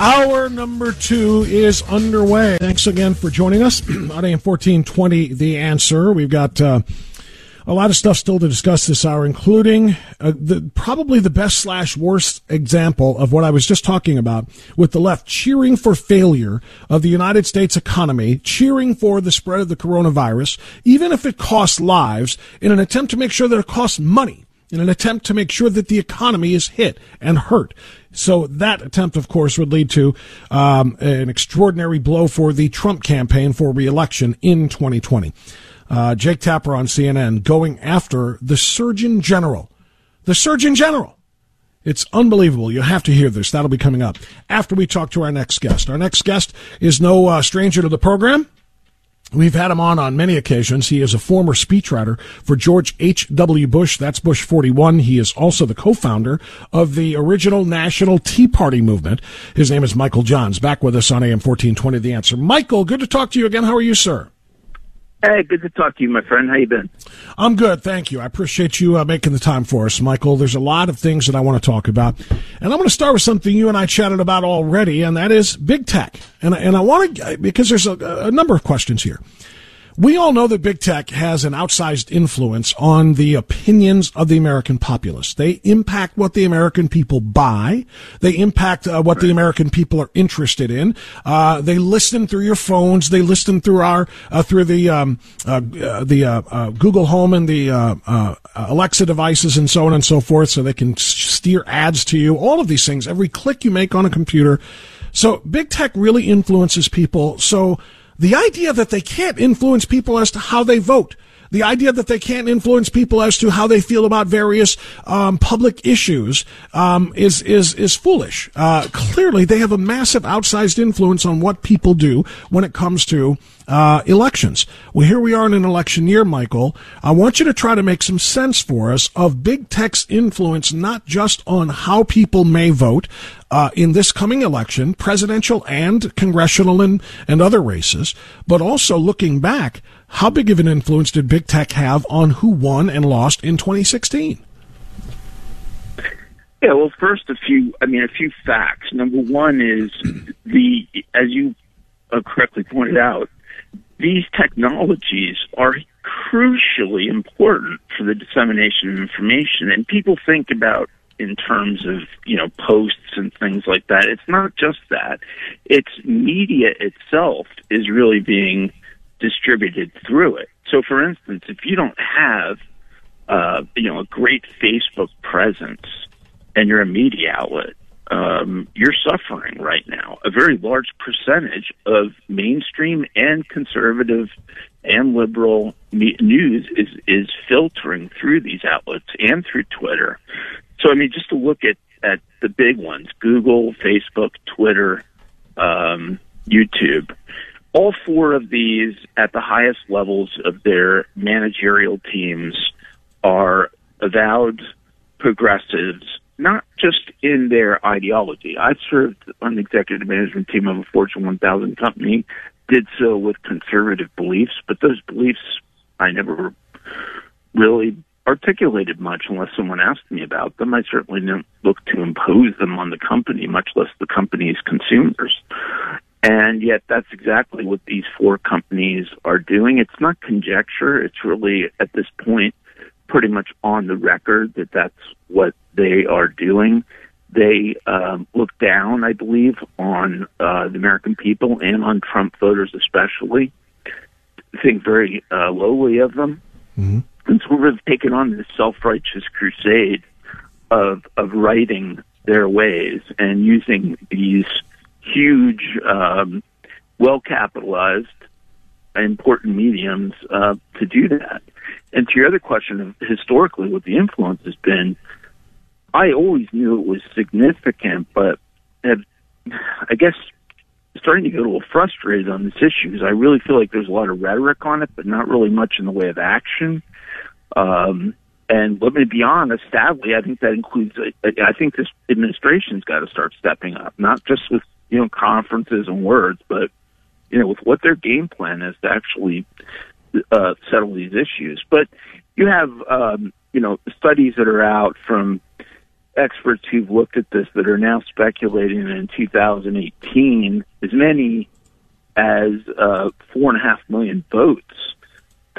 Hour number two is underway. Thanks again for joining us on AM 1420. The answer. We've got uh, a lot of stuff still to discuss this hour, including uh, the, probably the best slash worst example of what I was just talking about with the left cheering for failure of the United States economy, cheering for the spread of the coronavirus, even if it costs lives, in an attempt to make sure that it costs money in an attempt to make sure that the economy is hit and hurt. So that attempt, of course, would lead to um, an extraordinary blow for the Trump campaign for reelection in 2020. Uh, Jake Tapper on CNN going after the Surgeon General. The Surgeon General. It's unbelievable. You have to hear this. That'll be coming up after we talk to our next guest. Our next guest is no uh, stranger to the program. We've had him on on many occasions. He is a former speechwriter for George H.W. Bush. That's Bush 41. He is also the co-founder of the original National Tea Party movement. His name is Michael Johns. Back with us on AM 1420 The Answer. Michael, good to talk to you again. How are you, sir? Hey, good to talk to you, my friend. How you been? I'm good, thank you. I appreciate you uh, making the time for us, Michael. There's a lot of things that I want to talk about, and I'm going to start with something you and I chatted about already, and that is big tech. And and I want to because there's a, a number of questions here. We all know that big tech has an outsized influence on the opinions of the American populace. They impact what the American people buy. They impact uh, what the American people are interested in. Uh, they listen through your phones. They listen through our uh, through the um, uh, uh, the uh, Google Home and the Alexa devices and so on and so forth. So they can steer ads to you. All of these things. Every click you make on a computer. So big tech really influences people. So the idea that they can't influence people as to how they vote, the idea that they can't influence people as to how they feel about various um, public issues um, is is is foolish. Uh, clearly, they have a massive outsized influence on what people do when it comes to uh, elections. Well, here we are in an election year, Michael. I want you to try to make some sense for us of big tech's influence, not just on how people may vote uh, in this coming election, presidential and congressional and, and other races, but also looking back, how big of an influence did big tech have on who won and lost in 2016? Yeah, well, first a few. I mean, a few facts. Number one is the, as you uh, correctly pointed out, these technologies are crucially important for the dissemination of information. And people think about in terms of, you know, posts and things like that. It's not just that. It's media itself is really being distributed through it. So for instance, if you don't have uh, you know, a great Facebook presence and you're a media outlet, um, you're suffering right now. A very large percentage of mainstream and conservative and liberal news is is filtering through these outlets and through Twitter. So I mean, just to look at at the big ones: Google, Facebook, Twitter, um, YouTube. All four of these, at the highest levels of their managerial teams, are avowed progressives, not just in their ideology. I served on the executive management team of a Fortune 1000 company, did so with conservative beliefs, but those beliefs I never really articulated much unless someone asked me about them. I certainly didn't look to impose them on the company, much less the company's consumers. And yet, that's exactly what these four companies are doing. It's not conjecture. It's really, at this point, pretty much on the record that that's what they are doing. They um, look down, I believe, on uh, the American people and on Trump voters especially. Think very uh, lowly of them, mm-hmm. And sort of taken on this self-righteous crusade of of righting their ways and using these huge, um, well-capitalized, important mediums uh, to do that. And to your other question of historically what the influence has been, I always knew it was significant, but have, I guess starting to get a little frustrated on this issue because I really feel like there's a lot of rhetoric on it, but not really much in the way of action. Um, and let me be honest, sadly, I think that includes, I think this administration's got to start stepping up, not just with, you know, conferences and words, but, you know, with what their game plan is to actually uh, settle these issues. But you have, um, you know, studies that are out from experts who've looked at this that are now speculating that in 2018, as many as uh, four and a half million votes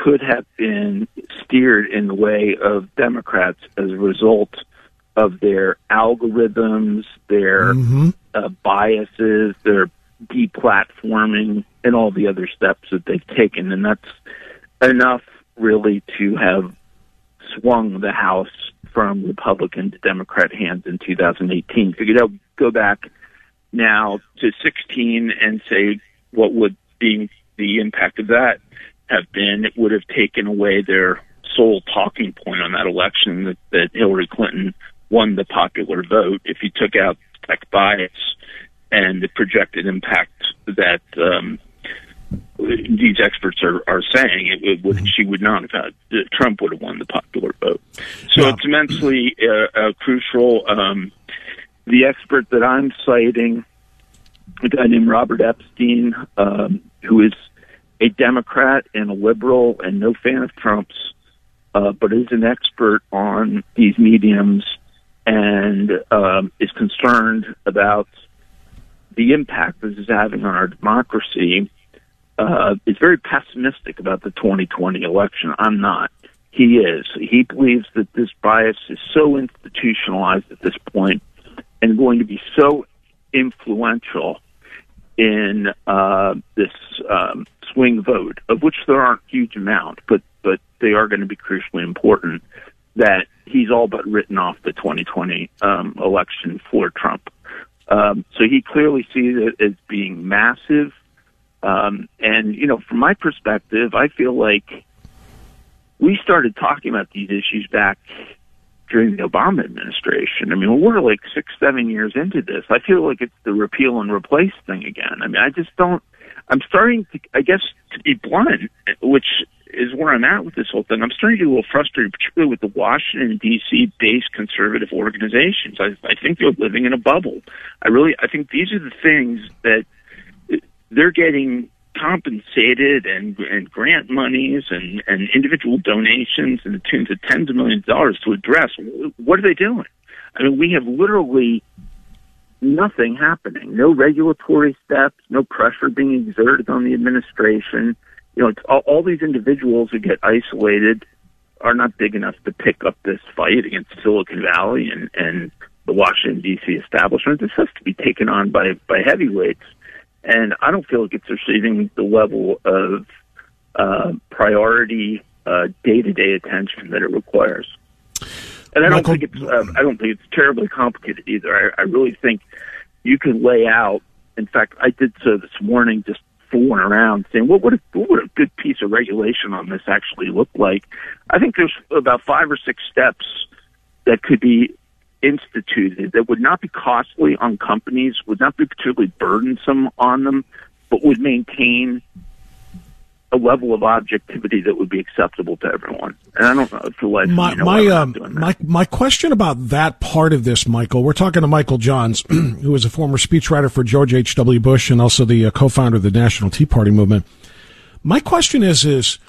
could have been steered in the way of Democrats as a result of their algorithms, their mm-hmm. uh, biases, their deplatforming, and all the other steps that they've taken. And that's enough, really, to have swung the House from Republican to Democrat hands in 2018. If you could go back now to 16 and say what would be the impact of that have been, it would have taken away their sole talking point on that election that, that Hillary Clinton won the popular vote. If you took out tech bias and the projected impact that um, these experts are, are saying it, it would, mm-hmm. she would not have had uh, Trump would have won the popular vote. So yeah. it's immensely uh, uh, crucial. Um, the expert that I'm citing, a guy named Robert Epstein, um, who is a Democrat and a liberal and no fan of Trump's, uh, but is an expert on these mediums and um, is concerned about the impact this is having on our democracy uh, is very pessimistic about the 2020 election. I'm not. He is. He believes that this bias is so institutionalized at this point and going to be so influential in uh, this um, swing vote, of which there aren't huge amount, but but they are going to be crucially important. That he's all but written off the 2020 um, election for Trump. Um, so he clearly sees it as being massive um, and, you know, from my perspective, I feel like we started talking about these issues back during the Obama administration. I mean, we're like six, seven years into this. I feel like it's the repeal and replace thing again. I mean, I just don't, I'm starting to, I guess, to be blunt, which is where I'm at with this whole thing. I'm starting to get a little frustrated, particularly with the Washington D.C. based conservative organizations. I, I think they're living in a bubble. I really, I think these are the things that they're getting compensated and and grant monies and and individual donations in the tunes of tens of millions of dollars to address what are they doing? I mean, we have literally nothing happening. No regulatory steps, no pressure being exerted on the administration. You know, all, all these individuals who get isolated are not big enough to pick up this fight against Silicon Valley and and the Washington D.C. establishment. This has to be taken on by by heavyweights and I don't feel like it's receiving the level of uh, priority, day to day attention that it requires. And I don't Michael, think it's uh, I don't think it's terribly complicated either. I, I really think you can lay out. In fact, I did so this morning, just fooling around saying, what would a, what would a good piece of regulation on this actually look like? I think there's about five or six steps that could be instituted that would not be costly on companies, would not be particularly burdensome on them, but would maintain a level of objectivity that would be acceptable to everyone. And I don't know if the life my you know, my um, my my question about that part of this, Michael. We're talking to Michael Johns, who is a former speechwriter for George H. W. Bush and also the uh, co-founder of the National Tea Party movement. My question is is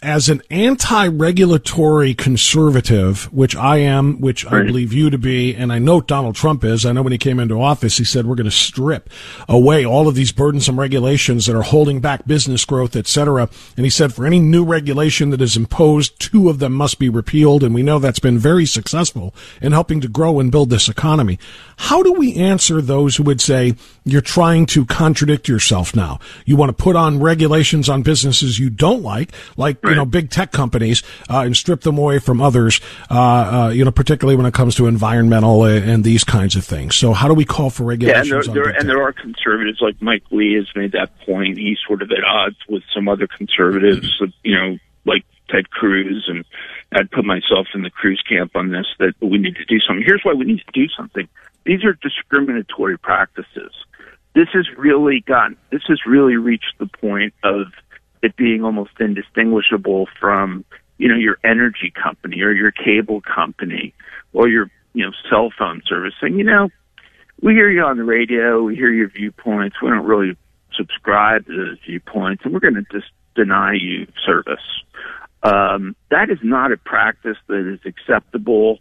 as an anti-regulatory conservative, which I am, which I believe you to be, and I know Donald Trump is. I know when he came into office, he said we're going to strip away all of these burdensome regulations that are holding back business growth, et cetera. And he said for any new regulation that is imposed, two of them must be repealed. And we know that's been very successful in helping to grow and build this economy. How do we answer those who would say you're trying to contradict yourself now? You want to put on regulations on businesses you don't like, like you know big tech companies, uh, and strip them away from others. Uh, uh, you know, particularly when it comes to environmental uh, and these kinds of things. So, how do we call for Yeah, and regulations? there, there, and there are conservatives like Mike Lee has made that point. He's sort of at odds with some other conservatives, you know, like Ted Cruz, and I'd put myself in the Cruz camp on this. That we need to do something. Here's why we need to do something. These are discriminatory practices. This has really gotten. This has really reached the point of it being almost indistinguishable from you know your energy company or your cable company or your you know cell phone service saying you know we hear you on the radio, we hear your viewpoints. We don't really subscribe to those viewpoints, and we're going to just deny you service. Um, that is not a practice that is acceptable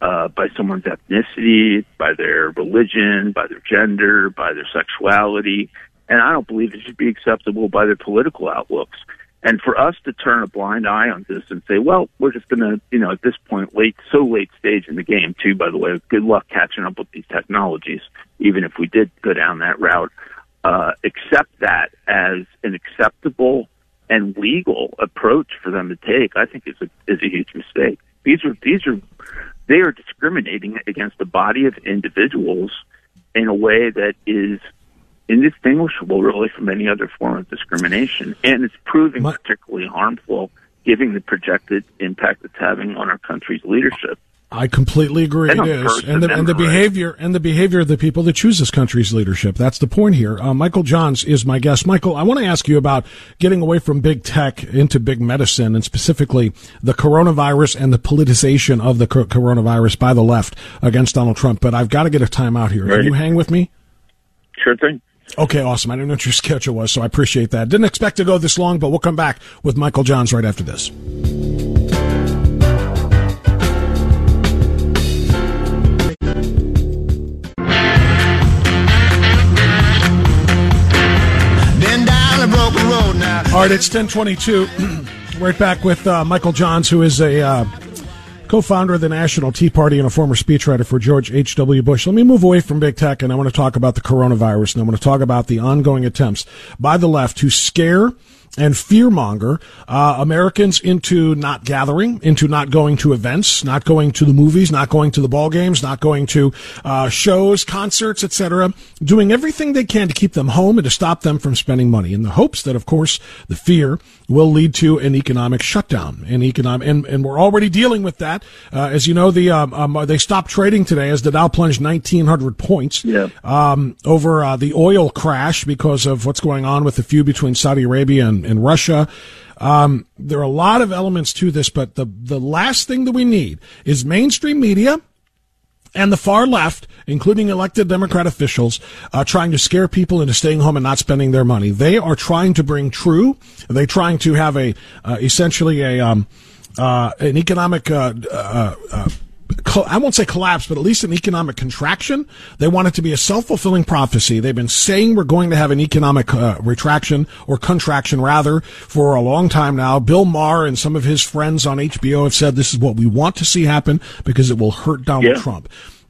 uh, by someone's ethnicity, by their religion, by their gender, by their sexuality, and I don't believe it should be acceptable by their political outlooks. And for us to turn a blind eye on this and say, well, we're just going to, you know, at this point, late, so late stage in the game, too, by the way, good luck catching up with these technologies, even if we did go down that route, uh, accept that as an acceptable and legal approach for them to take, I think is a, is a huge mistake. These are, these are, they are discriminating against a body of individuals in a way that is indistinguishable really from any other form of discrimination. And it's proving particularly harmful given the projected impact it's having on our country's leadership. I completely agree. It is, and the, and the behavior and the behavior of the people that choose this country's leadership. That's the point here. Uh, Michael Johns is my guest. Michael, I want to ask you about getting away from big tech into big medicine, and specifically the coronavirus and the politicization of the coronavirus by the left against Donald Trump. But I've got to get a time out here. Can you hang with me? Sure thing. Okay, awesome. I didn't know what your schedule was, so I appreciate that. Didn't expect to go this long, but we'll come back with Michael Johns right after this. Broken road now. All right, it's 1022. right back with uh, Michael Johns, who is a uh, co-founder of the National Tea Party and a former speechwriter for George H.W. Bush. Let me move away from big tech, and I want to talk about the coronavirus, and I want to talk about the ongoing attempts by the left to scare and fearmonger uh, Americans into not gathering, into not going to events, not going to the movies, not going to the ball games, not going to uh, shows, concerts, etc., doing everything they can to keep them home and to stop them from spending money in the hopes that, of course, the fear will lead to an economic shutdown. An economic, and, and we're already dealing with that. Uh, as you know, the um, um, they stopped trading today as the Dow plunged 1,900 points Yeah. um, over uh, the oil crash because of what's going on with the feud between Saudi Arabia and, and Russia. Um, there are a lot of elements to this, but the the last thing that we need is mainstream media and the far left, including elected Democrat officials, uh, trying to scare people into staying home and not spending their money. They are trying to bring true. They're trying to have a uh, essentially a um, uh, an economic. I won't say collapse, but at least an economic contraction. They want it to be a self-fulfilling prophecy. They've been saying we're going to have an economic uh, retraction or contraction rather for a long time now. Bill Maher and some of his friends on HBO have said this is what we want to see happen because it will hurt Donald Yeah. Trump.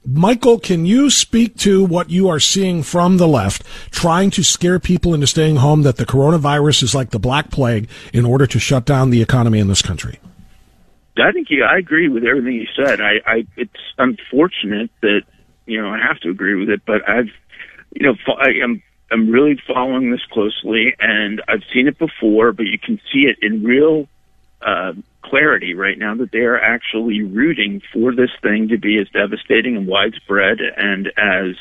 Michael, can you speak to what you are seeing from the left trying to scare people into staying home that the coronavirus is like the black plague in order to shut down the economy in this country? I think yeah, I agree with everything you said. I, I it's unfortunate that you know I have to agree with it, but I've you know I am I'm really following this closely, and I've seen it before, but you can see it in real uh, clarity right now that they are actually rooting for this thing to be as devastating and widespread and as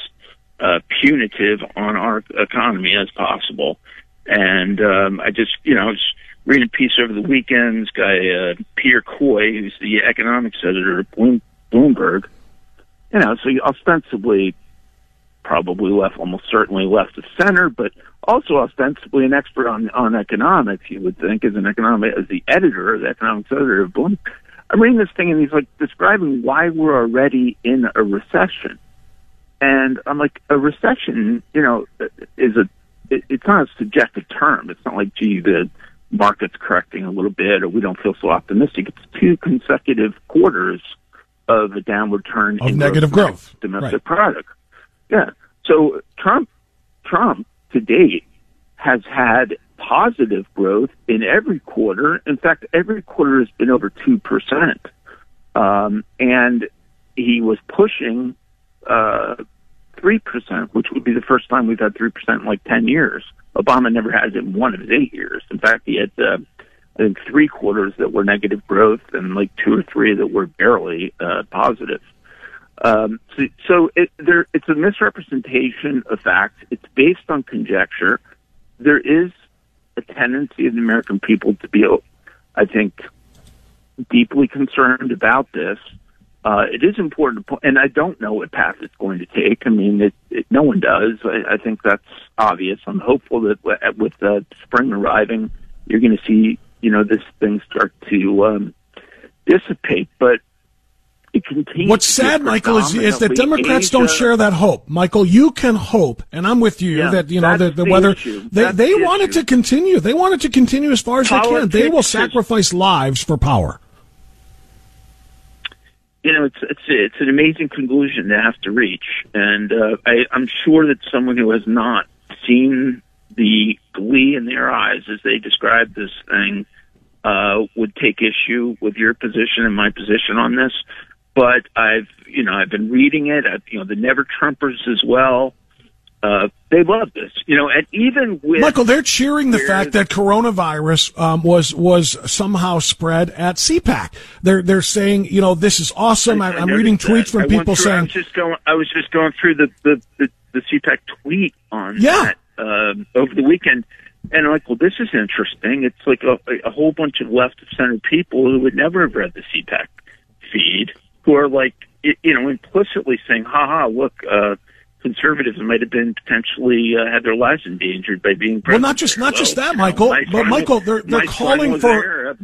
uh, punitive on our economy as possible. And um, I just, you know, I reading a piece over the weekend. This guy, uh, Peter Coy, who's the economics editor at Bloomberg, you know, so ostensibly probably left, almost certainly left of center, but also ostensibly an expert on on economics. You would think, as an economic, as the editor, the economics editor of Bloom. I'm reading this thing, and he's like describing why we're already in a recession, and I'm like, a recession, you know, is a it, it's not a subjective term. It's not like, gee, the market's correcting a little bit, or we don't feel so optimistic. It's two consecutive quarters of a downward turn of in negative growth, domestic right. product. Yeah. So Trump, Trump to date has had positive growth in every quarter. In fact, every quarter has been over two percent, um, and he was pushing uh, three percent, which would be the first time we've had three percent in like ten years. Obama never it in one of his eight years. In fact, he had uh, I think three quarters that were negative growth and like two or three that were barely uh, positive. Um, so, so it, there, it's a misrepresentation of facts. It's based on conjecture. There is a tendency of the American people to be, I think, deeply concerned about this. Uh, it is important, to, and I don't know what path it's going to take. I mean, it, it, no one does. I, I think that's obvious. I'm hopeful that with uh, spring arriving, you're going to see, you know, this thing start to um, dissipate. But it continues. What's sad, Michael, is, is that Democrats don't share that hope. Michael, you can hope, and I'm with you Yeah, that you know the, the the weather. issue. They That's they the want it issue. to continue. They want it to continue as far as they can. They will Politics is- sacrifice lives for power. You know, it's it's it's an amazing conclusion to have to reach, and uh, I, I'm sure that someone who has not seen the glee in their eyes as they describe this thing uh, would take issue with your position and my position on this. But I've you know I've been reading it. I've, you know the Never Trumpers as well. Uh, they love this, you know, and even with Michael, they're cheering the fact that coronavirus um, was was somehow spread at CPAC. They're they're saying, you know, this is awesome. I, I I'm reading that. tweets from I people through- I saying, was just going. I was just going through the the the, the CPAC tweet on Yeah. that um, over the weekend, and I'm like, well, this is interesting. It's like a, a whole bunch of left of center people who would never have read the CPAC feed, who are like, you know, implicitly saying, "Ha ha, look." Uh, Conservatives might have been potentially uh, had their lives endangered by being. Well, not just- not just that, you know, Michael, but Michael, they're- they're calling for- there.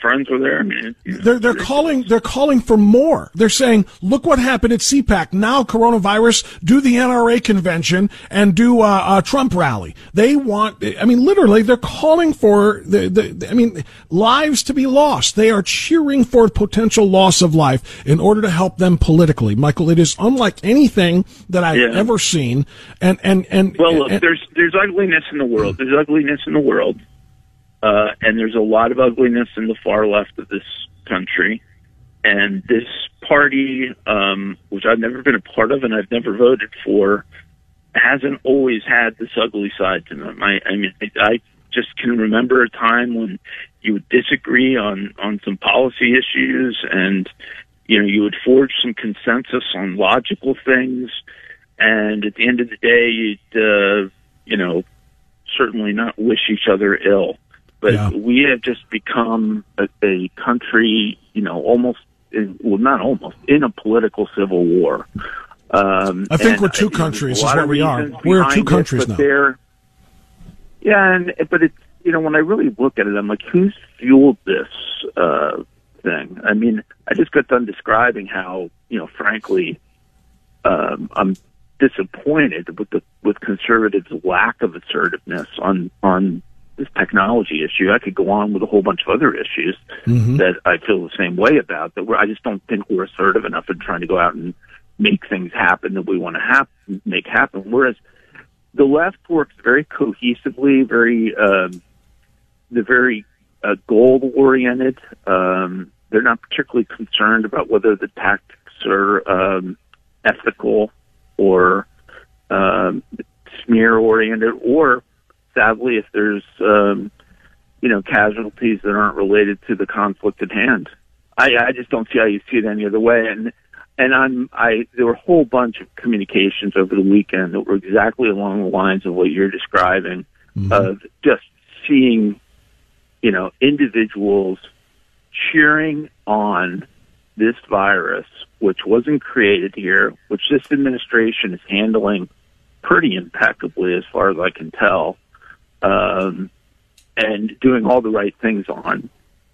Friends were there. I mean, you know, They're they're calling they're calling for more. They're saying, look what happened at CPAC. Now coronavirus, do the NRA convention and do a, a Trump rally. They want. I mean, literally, they're calling for the, the I mean lives to be lost. They are cheering for potential loss of life in order to help them politically. Michael, it is unlike anything that I've Yeah. Ever seen. And and and Well, look, and- there's there's ugliness in the world. There's ugliness in the world, uh, and there's a lot of ugliness in the far left of this country. And this party, um, which I've never been a part of and I've never voted for, hasn't always had this ugly side to them. I, I mean, I, I just can remember a time when you would disagree on on some policy issues, and you know you would forge some consensus on logical things and at the end of the day, you'd uh, you know certainly not wish each other ill. But Yeah. we have just become a, a country, you know, almost in, well, not almost in a political civil war. Um, I think we're two there's countries is what we are. We're two countries but now. they're- Yeah, and but it's you know when I really look at it, I'm like, who's fueled this uh, thing? I mean, I just got done describing how you know, frankly, um, I'm disappointed with the with conservatives' lack of assertiveness on on this technology issue. I could go on with a whole bunch of other issues Mm-hmm. that I feel the same way about. That we're, I just don't think we're assertive enough in trying to go out and make things happen that we want to hap- make happen. Whereas the left works very cohesively, very um, they're very uh, goal oriented. Um, they're not particularly concerned about whether the tactics are um, ethical or um, smear oriented, or sadly, if there's um, you know casualties that aren't related to the conflict at hand. I, I just don't see how you see it any other way. And and I'm I there were a whole bunch of communications over the weekend that were exactly along the lines of what you're describing Mm-hmm. of just seeing you know individuals cheering on this virus which wasn't created here which this administration is handling pretty impeccably as far as I can tell um, and doing all the right things on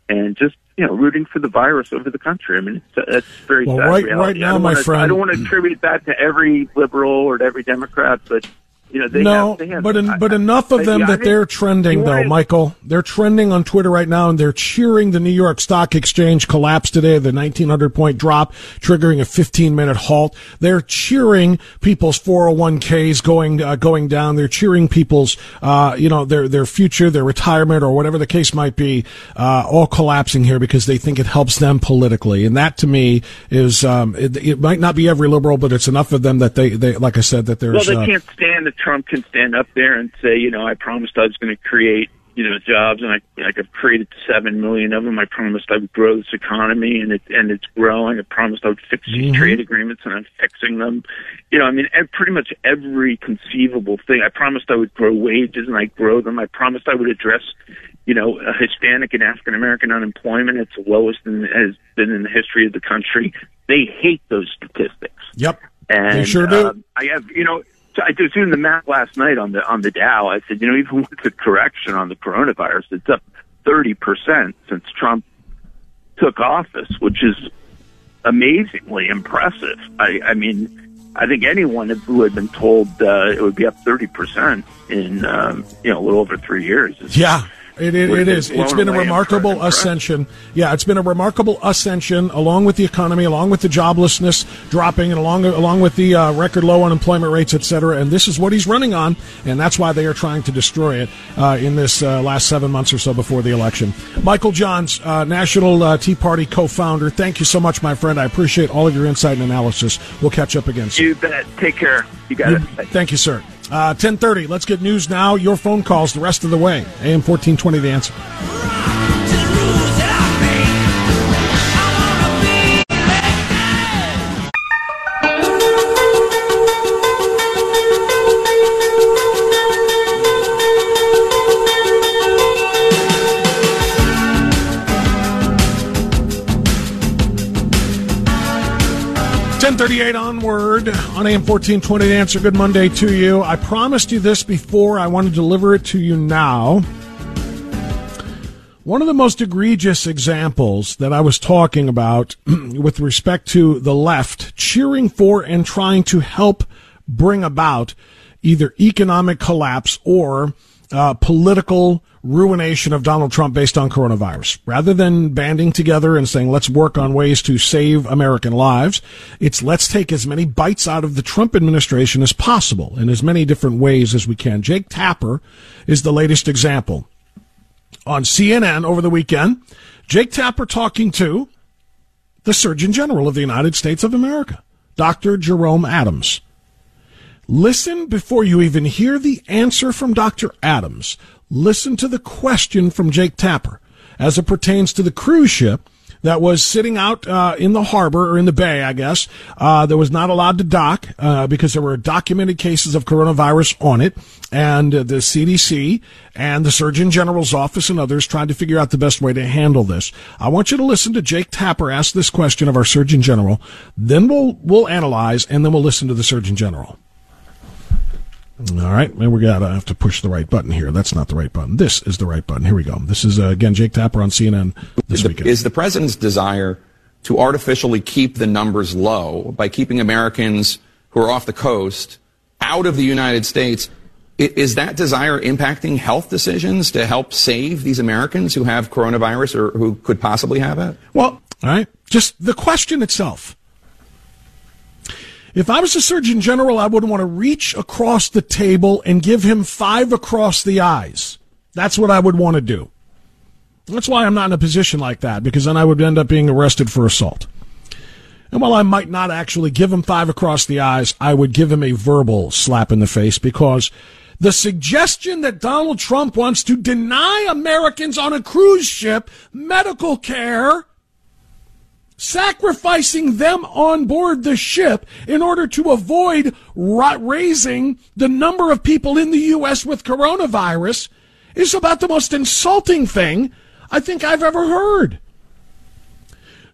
and just you know rooting for the virus over the country. I mean, it's, it's very Well, sad right- reality. right now, my wanna, friend- I don't want to attribute that to every liberal or to every Democrat, but you know they no, have, they have, but en- I- but enough of I- them yeah, that they're trending though, Michael. They're trending on Twitter right now, and they're cheering the New York Stock Exchange collapse today, the 1900 point drop, triggering a 15 minute halt. They're cheering people's 401ks going uh, going down. They're cheering people's uh, you know their their future, their retirement, or whatever the case might be, uh, all collapsing here because they think it helps them politically. And that to me is um, it, it might not be every liberal, but it's enough of them that they they like I said that there's Well, they uh, can't stand that Trump can stand up there and say, you know, I promised I was going to create, you know, jobs, and I, like I've created seven million of them. I promised I would grow this economy, and it and it's growing. I promised I would fix these trade agreements, and I'm fixing them. You know, I mean, pretty much every conceivable thing. I promised I would grow wages, and I grow them. I promised I would address, you know, uh, Hispanic and African American unemployment. It's the lowest in, has been in the history of the country. They hate those statistics. Yep. And They sure do. um, I have, you know, so I was doing the math last night on the on the Dow. I said, you know, even with the correction on the coronavirus, it's up thirty percent since Trump took office, which is amazingly impressive. I, I mean, I think anyone who had been told uh, it would be up thirty percent in um, you know a little over three years is Yeah. It, it, We've it been is. It's blown been a remarkable impressed. ascension. Yeah, it's been a remarkable ascension, along with the economy, along with the joblessness dropping, and along along with the uh, record low unemployment rates, et cetera. And this is what he's running on, and that's why they are trying to destroy it uh, in this uh, last seven months or so before the election. Michael Johns, uh, National uh, Tea Party co-founder. Thank you so much, my friend. I appreciate all of your insight and analysis. We'll catch up again soon. you bet. Take care. You got it. Thank you, sir. Uh, 1030, let's get news now. Your phone calls the rest of the way. AM 1420, the answer. On AM fourteen twenty. The answer. Good Monday to you. I promised you this before. I want to deliver it to you now. One of the most egregious examples that I was talking about with respect to the left cheering for and trying to help bring about either economic collapse or uh, political ruination of Donald Trump based on coronavirus. Rather than banding together and saying, let's work on ways to save American lives, it's let's take as many bites out of the Trump administration as possible in as many different ways as we can. Jake Tapper is the latest example on CNN over the weekend. Jake Tapper talking to the Surgeon General of the United States of America, Dr. Jerome Adams. Listen before you even hear the answer from Dr. Adams. Listen to the question from Jake Tapper as it pertains to the cruise ship that was sitting out uh, in the harbor or in the bay, I guess, uh, that was not allowed to dock uh, because there were documented cases of coronavirus on it, and uh, the CDC and the Surgeon General's office and others tried to figure out the best way to handle this. I want you to listen to Jake Tapper ask this question of our Surgeon General. Then we'll we'll analyze, and then we'll listen to the Surgeon General. All right, maybe we got to have to push the right button here. That's not the right button. This is the right button. Here we go. This is uh, again Jake Tapper on CNN this the- weekend. is the president's desire to artificially keep the numbers low by keeping Americans who are off the coast out of the United States. Is that desire impacting health decisions to help save these Americans who have coronavirus or who could possibly have it? Well, all right. Just the question itself. If I was a Surgeon General, I would want to reach across the table and give him five across the eyes. That's what I would want to do. That's why I'm not in a position like that, because then I would end up being arrested for assault. And while I might not actually give him five across the eyes, I would give him a verbal slap in the face because the suggestion that Donald Trump wants to deny Americans on a cruise ship medical care, sacrificing them on board the ship in order to avoid raising the number of people in the U.S. with coronavirus is about the most insulting thing I think I've ever heard.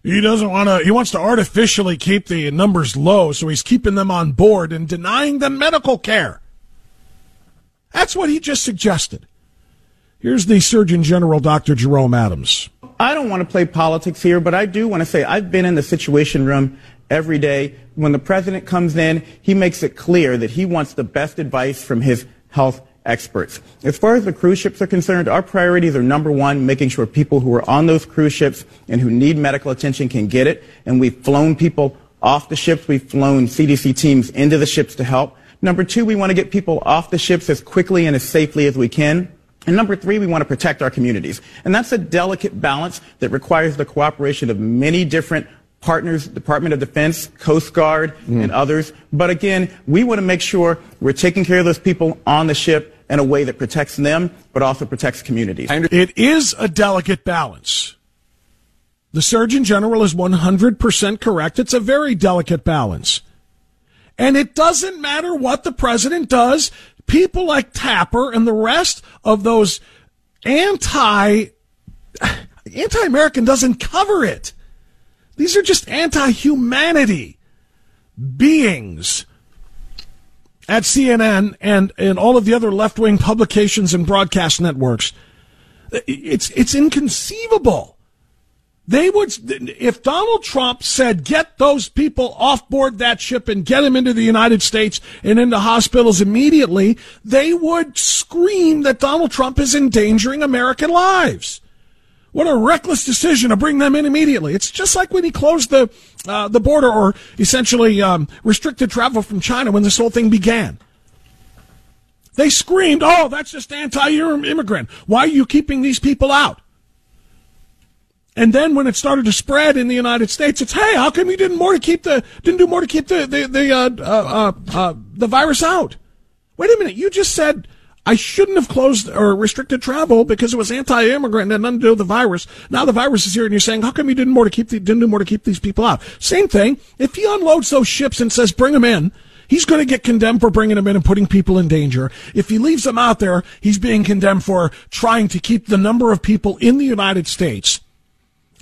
He doesn't want to, he wants to artificially keep the numbers low, so he's keeping them on board and denying them medical care. That's what he just suggested. Here's the Surgeon General, Dr. Jerome Adams. I don't want to play politics here, but I do want to say I've been in the Situation Room every day. When the president comes in, he makes it clear that he wants the best advice from his health experts. As far as the cruise ships are concerned, our priorities are number one, making sure people who are on those cruise ships and who need medical attention can get it. And we've flown people off the ships. We've flown CDC teams into the ships to help. Number two, we want to get people off the ships as quickly and as safely as we can. And number three, we want to protect our communities. And that's a delicate balance that requires the cooperation of many different partners, Department of Defense, Coast Guard, mm. and others. But again, we want to make sure we're taking care of those people on the ship in a way that protects them, but also protects communities. It is a delicate balance. The Surgeon General is 100% correct. It's a very delicate balance. And it doesn't matter what the president does. People like Tapper and the rest of those anti, anti-American doesn't cover it. These are just anti-humanity beings at CNN and, and all of the other left wing publications and broadcast networks. It's, it's inconceivable. They would, if Donald Trump said, get those people off board that ship and get them into the United States and into hospitals immediately, they would scream that Donald Trump is endangering American lives. What a reckless decision to bring them in immediately. It's just like when he closed the uh, the border or essentially um, restricted travel from China when this whole thing began. They screamed, "Oh, that's just anti-immigrant. Why are you keeping these people out?" And then when it started to spread in the United States, it's hey, how come you didn't more to keep the didn't do more to keep the the the uh, uh, uh, the virus out? Wait a minute, you just said I shouldn't have closed or restricted travel because it was anti-immigrant and nothing to do with the virus. Now the virus is here, and you're saying, how come you didn't more to keep the, didn't do more to keep these people out? Same thing. If he unloads those ships and says, bring them in, he's going to get condemned for bringing them in and putting people in danger. If he leaves them out there, he's being condemned for trying to keep the number of people in the United States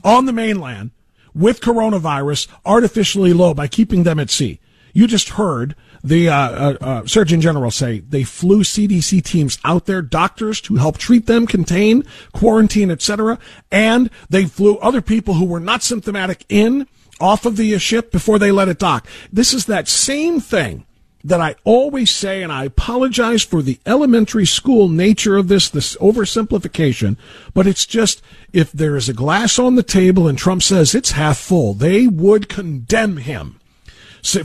on the mainland with coronavirus artificially low by keeping them at sea. You just heard the uh, uh, uh, Surgeon General say they flew CDC teams out there, doctors to help treat them, contain, quarantine, etc., and they flew other people who were not symptomatic in off of the ship before they let it dock. This is that same thing that I always say, and I apologize for the elementary school nature of this, this oversimplification, but it's just if there is a glass on the table and Trump says it's half full, they would condemn him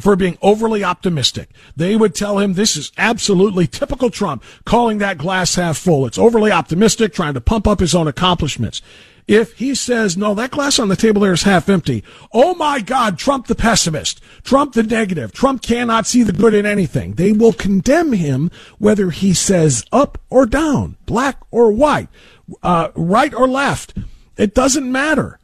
for being overly optimistic. They would tell him this is absolutely typical Trump, calling that glass half full. It's overly optimistic, trying to pump up his own accomplishments. If he says, no, that glass on the table there is half empty. Oh my God, Trump the pessimist, Trump the negative, Trump cannot see the good in anything. They will condemn him whether he says up or down, black or white, uh, right or left. It doesn't matter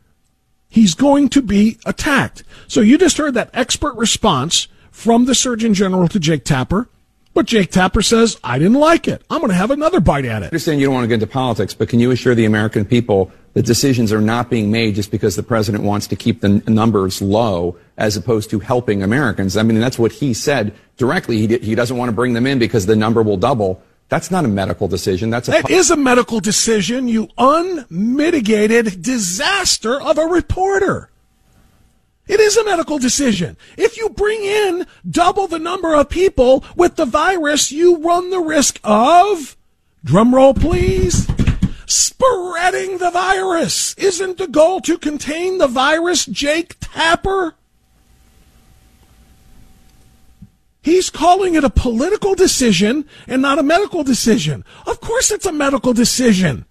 he's going to be attacked. So you just heard that expert response from the Surgeon General to Jake Tapper. But Jake Tapper says, I didn't like it. I'm going to have another bite at it. I understand you don't want to get into politics, but can you assure the American people that decisions are not being made just because the president wants to keep the numbers low as opposed to helping Americans? I mean, that's what he said directly. He, he doesn't want to bring them in because the number will double. That's not a medical decision. That's a That is a medical decision, you unmitigated disaster of a reporter. It is a medical decision. If you bring in double the number of people with the virus, you run the risk of, drumroll please, spreading the virus. Isn't the goal to contain the virus, Jake Tapper? He's calling it a political decision and not a medical decision. Of course it's a medical decision.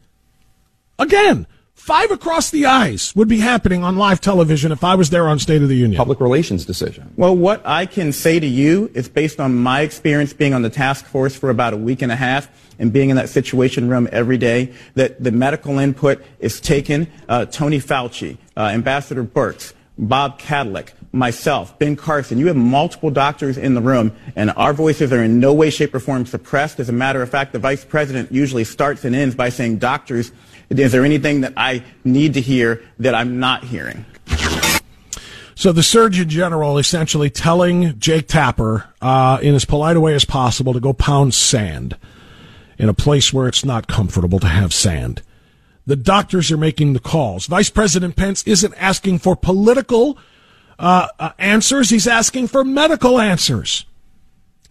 Again, Five across the eyes would be happening on live television if I was there on State of the Union. Public relations decision. Well, what I can say to you is based on my experience being on the task force for about a week and a half and being in that situation room every day, that the medical input is taken. Uh, Tony Fauci, uh, Ambassador Birx, Bob Kadlec, myself, Ben Carson, you have multiple doctors in the room, and our voices are in no way, shape, or form suppressed. As a matter of fact, the vice president usually starts and ends by saying, doctors, is there anything that I need to hear that I'm not hearing? So the Surgeon General essentially telling Jake Tapper, uh, in as polite a way as possible, to go pound sand in a place where it's not comfortable to have sand. The doctors are making the calls. Vice President Pence isn't asking for political uh, uh, answers. He's asking for medical answers.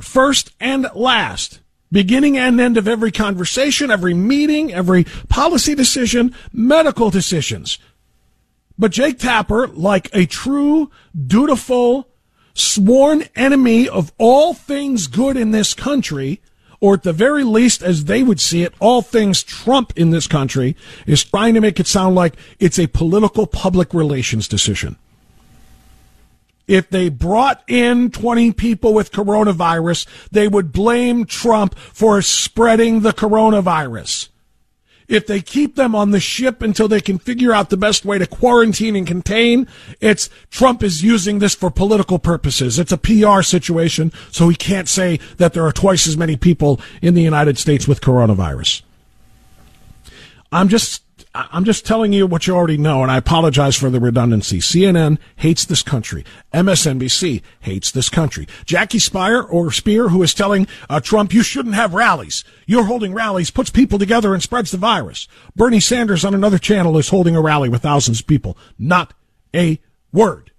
First and last beginning and end of every conversation, every meeting, every policy decision, medical decisions. But Jake Tapper, like a true, dutiful, sworn enemy of all things good in this country, or at the very least, as they would see it, all things Trump in this country, is trying to make it sound like it's a political public relations decision if they brought in 20 people with coronavirus, they would blame Trump for spreading the coronavirus. If they keep them on the ship until they can figure out the best way to quarantine and contain, it's Trump is using this for political purposes. It's a PR situation, so he can't say that there are twice as many people in the United States with coronavirus. I'm just I'm just telling you what you already know, and I apologize for the redundancy. CNN hates this country. MSNBC hates this country. Jackie Spire or Spear, who is telling uh, Trump, you shouldn't have rallies. You're holding rallies, puts people together and spreads the virus. Bernie Sanders on another channel is holding a rally with thousands of people. Not a word.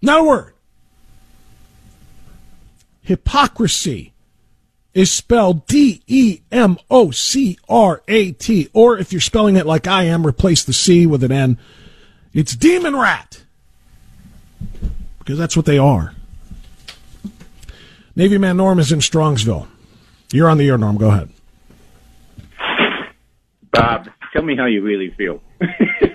Not a word. Hypocrisy is spelled D E M O C R A T. Or if you're spelling it like I am, replace the C with an N. It's Demon Rat. Because that's what they are. Navy man Norm is in Strongsville. You're on the air, Norm. Go ahead. Bob, tell me how you really feel.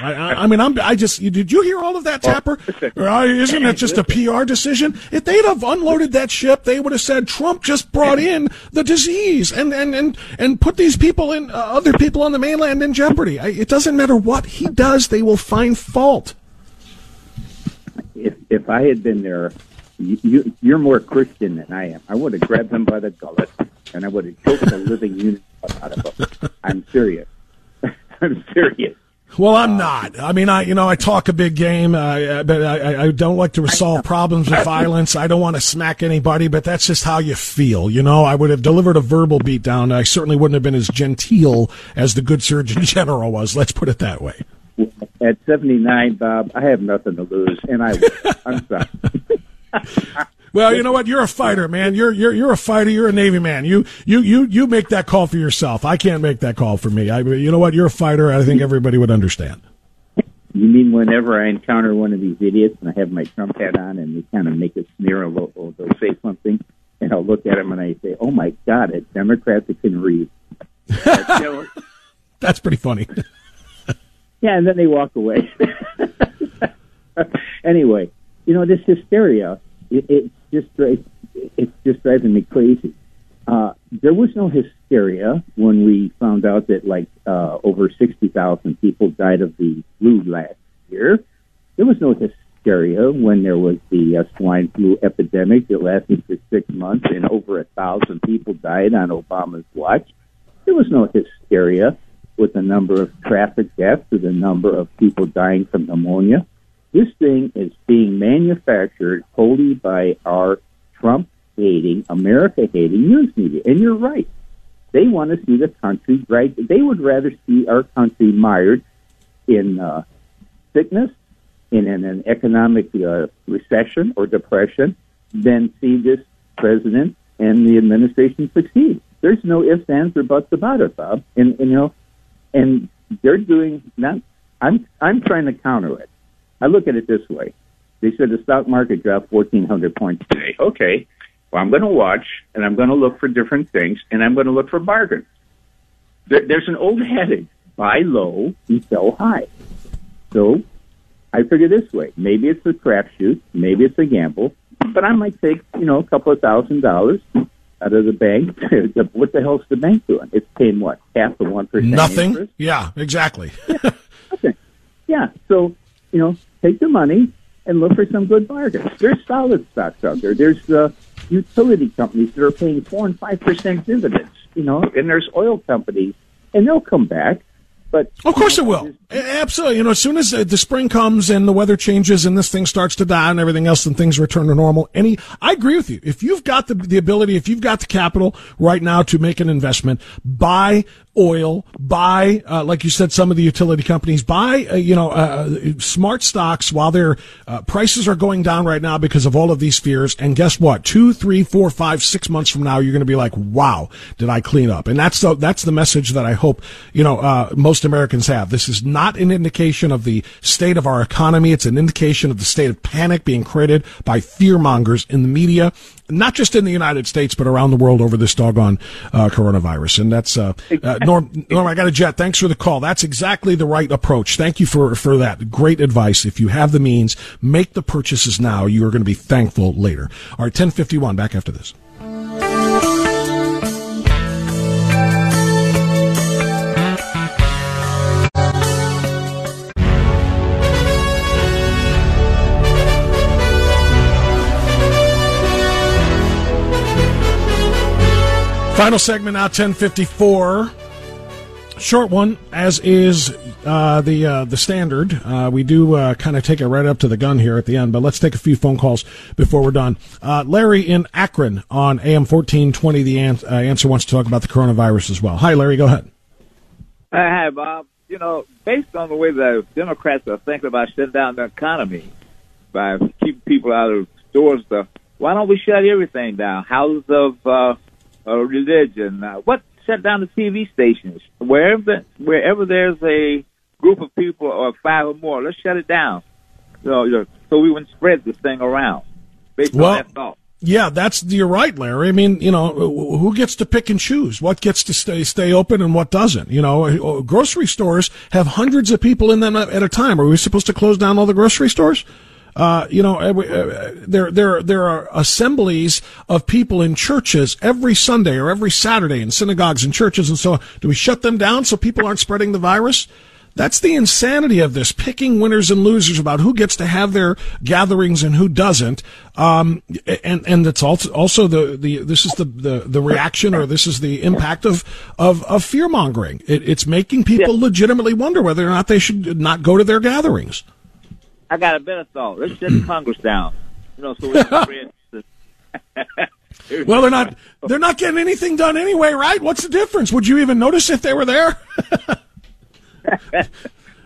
I, I, I, mean, I'm, I just, did you hear all of that, Tapper? Uh, isn't that just a PR decision? If they'd have unloaded that ship, they would have said Trump just brought in the disease and, and, and, and put these people in, uh, other people on the mainland in jeopardy. I, it doesn't matter what he does, they will find fault. If, if I had been there, you, you, are more Christian than I am. I would have grabbed him by the gullet and I would have choked the living unit out of him. I'm serious. I'm serious. Well, I'm not. I mean, I you know I talk a big game, uh, but I, I don't like to resolve problems with violence. I don't want to smack anybody, but that's just how you feel. You know, I would have delivered a verbal beatdown. I certainly wouldn't have been as genteel as the good Surgeon General was. Let's put it that way. At 79, Bob, I have nothing to lose, and I I'm sorry. Well, you know what? You're a fighter, man. You're you're you're a fighter. You're a Navy man. You you you you make that call for yourself. I can't make that call for me. I, you know what? You're a fighter. I think everybody would understand. You mean whenever I encounter one of these idiots and I have my Trump hat on and they kind of make a sneer or, or they'll say something, and I'll look at them and I say, "Oh my God, a Democrat that can read." That's pretty funny. yeah, and then they walk away. anyway, you know this hysteria. It, it just it's just driving me crazy. Uh, there was no hysteria when we found out that like uh, over sixty thousand people died of the flu last year. There was no hysteria when there was the uh, swine flu epidemic that lasted for six months and over a thousand people died on Obama's watch. There was no hysteria with the number of traffic deaths or the number of people dying from pneumonia. This thing is being manufactured wholly by our Trump hating, America hating news media. And you're right. They want to see the country right. They would rather see our country mired in uh, sickness, in, in an economic uh, recession or depression, than see this president and the administration succeed. There's no ifs, ands, or buts about it, Bob. And, and you know, and they're doing not. I'm I'm trying to counter it. I look at it this way. They said the stock market dropped 1,400 points today. Okay. Well, I'm going to watch and I'm going to look for different things and I'm going to look for bargains. There, there's an old adage buy low and sell high. So I figure this way: maybe it's a crapshoot, maybe it's a gamble, but I might take you know a couple of thousand dollars out of the bank. what the hell's the bank doing? It's paying what half of one percent. Nothing. Interest? Yeah, exactly. yeah, nothing. Yeah. So you know, take the money and look for some good bargains. There's solid stocks out there. There's uh, utility companies that are paying four and five percent dividends. You know, and there's oil companies, and they'll come back. But of course you know, it will. Absolutely. You know, as soon as the spring comes and the weather changes and this thing starts to die and everything else and things return to normal, any, I agree with you. If you've got the, the ability, if you've got the capital right now to make an investment, buy oil, buy, uh, like you said, some of the utility companies, buy, uh, you know, uh, smart stocks while their uh, prices are going down right now because of all of these fears. And guess what? Two, three, four, five, six months from now, you're going to be like, wow, did I clean up? And that's the, that's the message that I hope, you know, uh, most Americans have. This is not an indication of the state of our economy. It's an indication of the state of panic being created by fear mongers in the media not just in the United States, but around the world over this doggone uh, coronavirus. And that's uh, uh, Norm. Norm, I got a jet. Thanks for the call. That's exactly the right approach. Thank you for for that great advice. If you have the means, make the purchases now. You are going to be thankful later. All right, ten fifty one. Back after this. Final segment now, 1054. Short one, as is uh, the uh, the standard. Uh, we do uh, kind of take it right up to the gun here at the end, but let's take a few phone calls before we're done. Uh, Larry in Akron on AM 1420, the an- uh, answer wants to talk about the coronavirus as well. Hi, Larry, go ahead. Hi, Bob. You know, based on the way the Democrats are thinking about shutting down the economy by keeping people out of stores, stuff, why don't we shut everything down? Houses of uh, religion. Uh, what shut down the TV stations? Wherever wherever there's a group of people or five or more, let's shut it down. So you know, so we wouldn't spread this thing around. Based Well- on that thought. Yeah, that's you're right, Larry. I mean, you know, who gets to pick and choose what gets to stay stay open and what doesn't? You know, grocery stores have hundreds of people in them at a time. Are we supposed to close down all the grocery stores? Uh, you know, uh, uh, there there there are assemblies of people in churches every Sunday or every Saturday in synagogues and churches, and so on. do we shut them down so people aren't spreading the virus? That's the insanity of this, picking winners and losers about who gets to have their gatherings and who doesn't. Um, and, and it's also, also the, the, this is the, the, the reaction or this is the impact of, of, of fear mongering. It, it's making people legitimately wonder whether or not they should not go to their gatherings. I got a better thought. Let's shut Congress down. You know, so we can. Well, they're not, they're not getting anything done anyway, right? What's the difference? Would you even notice if they were there?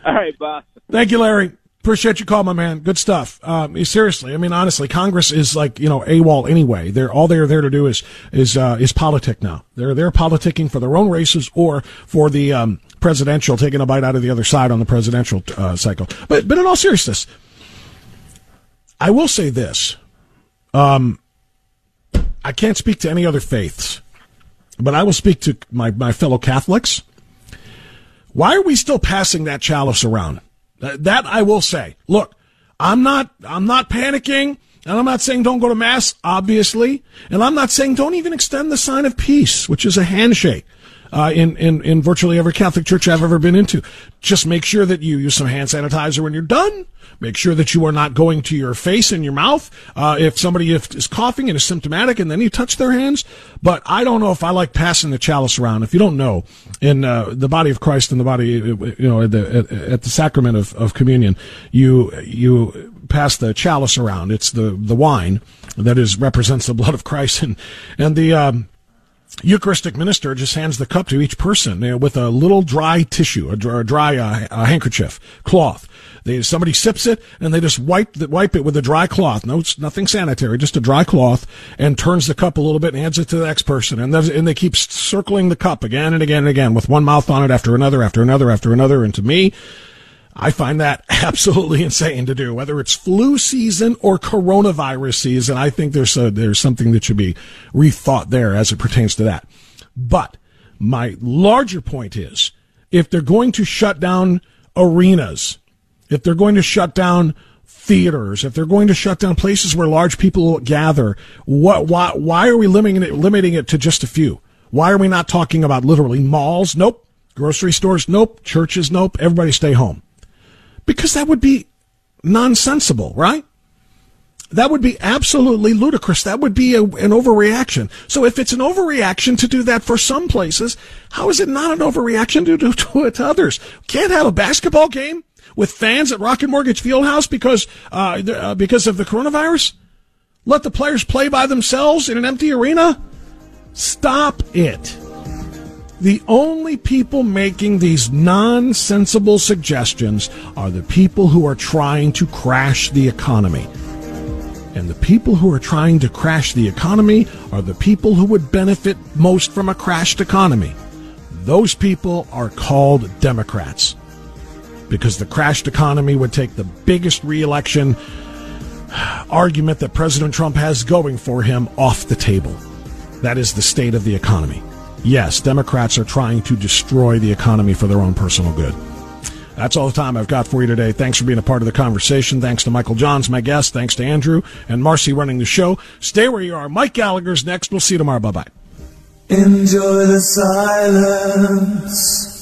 All right, Bob. Thank you, Larry. Appreciate your call, my man. Good stuff. Um, seriously, I mean, honestly, Congress is like you know AWOL anyway. They're all they're there to do is is uh, is politic now. They're they're politicking for their own races or for the um, presidential, taking a bite out of the other side on the presidential uh, cycle. But but in all seriousness, I will say this. Um, I can't speak to any other faiths, but I will speak to my my fellow Catholics. Why are we still passing that chalice around? That, that I will say. Look, I'm not, I'm not panicking, and I'm not saying don't go to mass, obviously, and I'm not saying don't even extend the sign of peace, which is a handshake. Uh, in, in, in virtually every Catholic church I've ever been into. Just make sure that you use some hand sanitizer when you're done. Make sure that you are not going to your face and your mouth. Uh, if somebody is coughing and is symptomatic and then you touch their hands. But I don't know if I like passing the chalice around. If you don't know, in uh, the body of Christ and the body, you know, at the, at, at the sacrament of, of communion, you, you pass the chalice around. It's the, the wine that is, represents the blood of Christ and, and the, um, Eucharistic minister just hands the cup to each person you know, with a little dry tissue, a dry, a dry uh, a handkerchief, cloth. They, somebody sips it and they just wipe the, wipe it with a dry cloth. No, it's nothing sanitary, just a dry cloth, and turns the cup a little bit and hands it to the next person. And, and they keep circling the cup again and again and again with one mouth on it after another, after another, after another. And to me, I find that absolutely insane to do, whether it's flu season or coronavirus season. I think there's a, there's something that should be rethought there as it pertains to that. But my larger point is, if they're going to shut down arenas, if they're going to shut down theaters, if they're going to shut down places where large people gather, what, why, why are we limiting it, limiting it to just a few? Why are we not talking about literally malls? Nope. Grocery stores? Nope. Churches? Nope. Everybody stay home. Because that would be nonsensible, right? That would be absolutely ludicrous. That would be a, an overreaction. So if it's an overreaction to do that for some places, how is it not an overreaction to do to it to others? Can't have a basketball game with fans at Rocket Mortgage Fieldhouse because uh, uh, because of the coronavirus? Let the players play by themselves in an empty arena? Stop it. The only people making these nonsensible suggestions are the people who are trying to crash the economy. And the people who are trying to crash the economy are the people who would benefit most from a crashed economy. Those people are called Democrats. Because the crashed economy would take the biggest reelection argument that President Trump has going for him off the table. That is the state of the economy. Yes, Democrats are trying to destroy the economy for their own personal good. That's all the time I've got for you today. Thanks for being a part of the conversation. Thanks to Michael Johns, my guest. Thanks to Andrew and Marcy running the show. Stay where you are. Mike Gallagher's next. We'll see you tomorrow. Bye bye. Enjoy the silence.